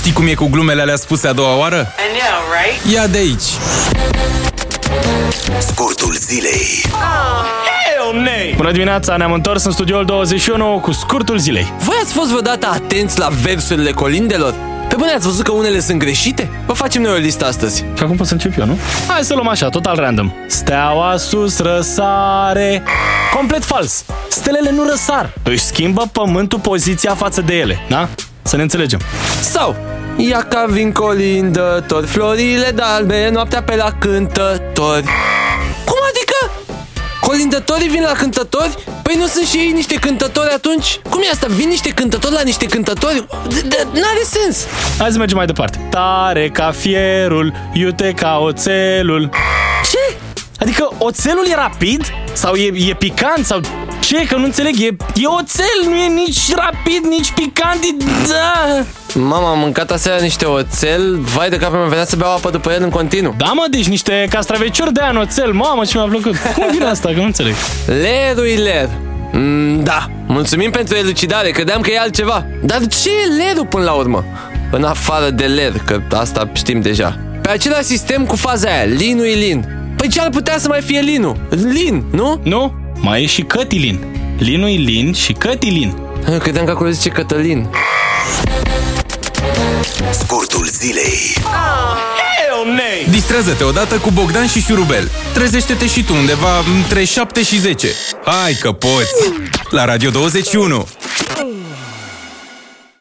Știi cum e cu glumele alea spuse a doua oară? I know, right? Ia de aici! Scurtul zilei. Bună dimineața, ne-am întors în studioul 21 cu scurtul zilei. Voi ați fost vreodată atenți la versurile colindelor? Pe bune ați văzut că unele sunt greșite? Vă facem noi o listă astăzi. Și acum pot să încep eu, nu? Hai să luăm așa, total random. Steaua sus răsare. Complet fals. Stelele nu răsar. Își schimbă pământul poziția față de ele, da? Să ne înțelegem. Sau, ia ca vin colindători, florile dalbe, noaptea pe la cântători. Cum adică? Colindătorii vin la cântători? Păi nu sunt și ei niște cântători atunci? Cum e asta? Vin niște cântători la niște cântători? D- d- N-are sens! Hai să mergem mai departe. Tare ca fierul, iute ca oțelul. Ce? Adică oțelul e rapid? Sau e, e picant? Sau ce? Că nu înțeleg. E, e oțel, nu e nici rapid, nici picant. E, da. Mama, am mâncat aseară niște oțel, vai de cap, mi venea să beau apă după el în continuu. Da, mă, deci niște castraveciori de aia în oțel. Mamă, ce mi-a plăcut. Cum vine asta? Că nu înțeleg. Lerul ler. Mm, da, mulțumim pentru elucidare, credeam că e altceva. Dar ce e lerul până la urmă? În afară de ler, că asta știm deja. Pe același sistem cu faza aia, linul e lin. Păi ce ar putea să mai fie linul? Lin, nu? Nu? Mai e și cătilin. Linul e lin și cătilin. Eu credeam că acolo zice Cătălin. Scurtul zilei. Distrează-te odată cu Bogdan și Șurubel. Trezește-te și tu undeva între 7 și 10. Hai că poți! La Radio 21!